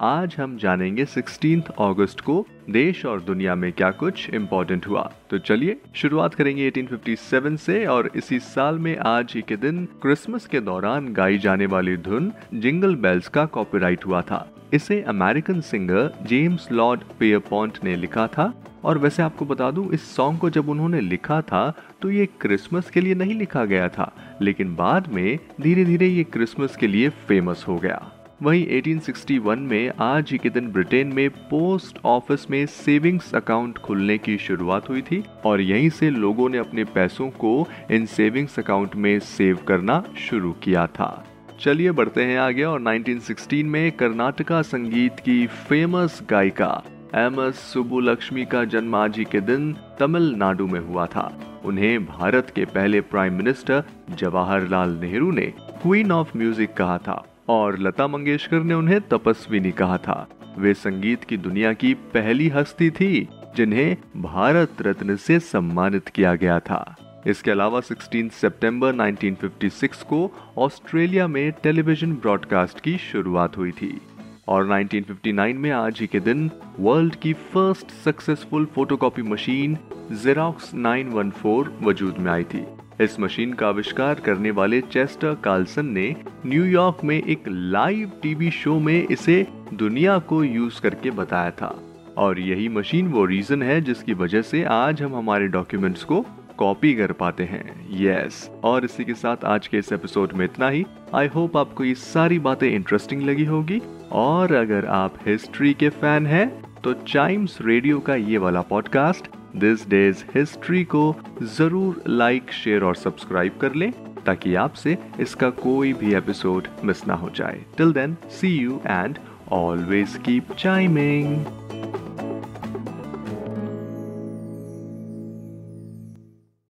आज हम जानेंगे 16th अगस्त को देश और दुनिया में क्या कुछ इम्पोर्टेंट हुआ। तो चलिए, शुरुआत करेंगे 1857 से और इसी साल में आज ही के दिन क्रिसमस के दौरान गाई जाने वाली धुन जिंगल बेल्स का कॉपीराइट हुआ था। इसे American singer James Lord Pierpont ने लिखा था। और वैसे आपको बता दूँ, इस सॉन्ग को जब उन्होंने लिखा था तो ये क्रिसमस के लिए नहीं लिखा गया था। लेकिन बाद में धीरे धीरे ये क्रिसमस के लिए फ़ेमस हो गया। वहीं 1861 में आज ही के दिन ब्रिटेन में पोस्ट ऑफ़िस में सेविंग्स अकाउंट खुलने की शुरुआत हुई थी और यहीं से लोगों ने अपने पैसों को इन सेविंग्स अकाउंट में सेव करना शुरू किया था। चलिए बढ़ते हैं आगे और 1916 में कर्नाटका संगीत की फ़ेमस गायिका एम एस सुब्बुलक्ष्मी का जन्म आज ही के दिन तमिलनाडु में हुआ था। उन्हें भारत के पहले प्राइम मिनिस्टर जवाहरलाल नेहरू ने क्वीन ऑफ़ म्यूज़िक कहा था। और लता मंगेशकर ने उन्हें तपस्विनी कहा था। वे संगीत की दुनिया की पहली हस्ती थी, जिन्हें भारत रत्न से सम्मानित किया गया था। इसके अलावा 16 सितंबर 1956 को ऑस्ट्रेलिया में टेलीविज़न ब्रॉडकास्ट की शुरुआत हुई थी और 1959 में आज ही के दिन वर्ल्ड की first successful photocopy machine Xerox 914 वजूद में आई थी। इस मशीन का आविष्कार करने वाले चेस्टर कार्लसन ने न्यूयॉर्क में एक लाइव टीवी शो में इसे दुनिया को यूज़ करके बताया था। और यही मशीन वो रीजन है जिसकी वजह से आज हम हमारे डॉक्यूमेंट्स को कॉपी कर पाते हैं। Yes yes. और इसी के साथ आज के इस एपिसोड में इतना ही। आई होप आपको ये सारी बातें इंटरेस्टिंग लगी होगी। और अगर आप हिस्ट्री के फ़ैन हैं तो चाइम्स रेडियो का ये वाला पॉडकास्ट दिस डेज़ हिस्ट्री को ज़रूर लाइक शेयर और सब्सक्राइब कर लें, ताकि आपसे इसका कोई भी एपिसोड मिस ना हो जाए। Till then see you and always keep chiming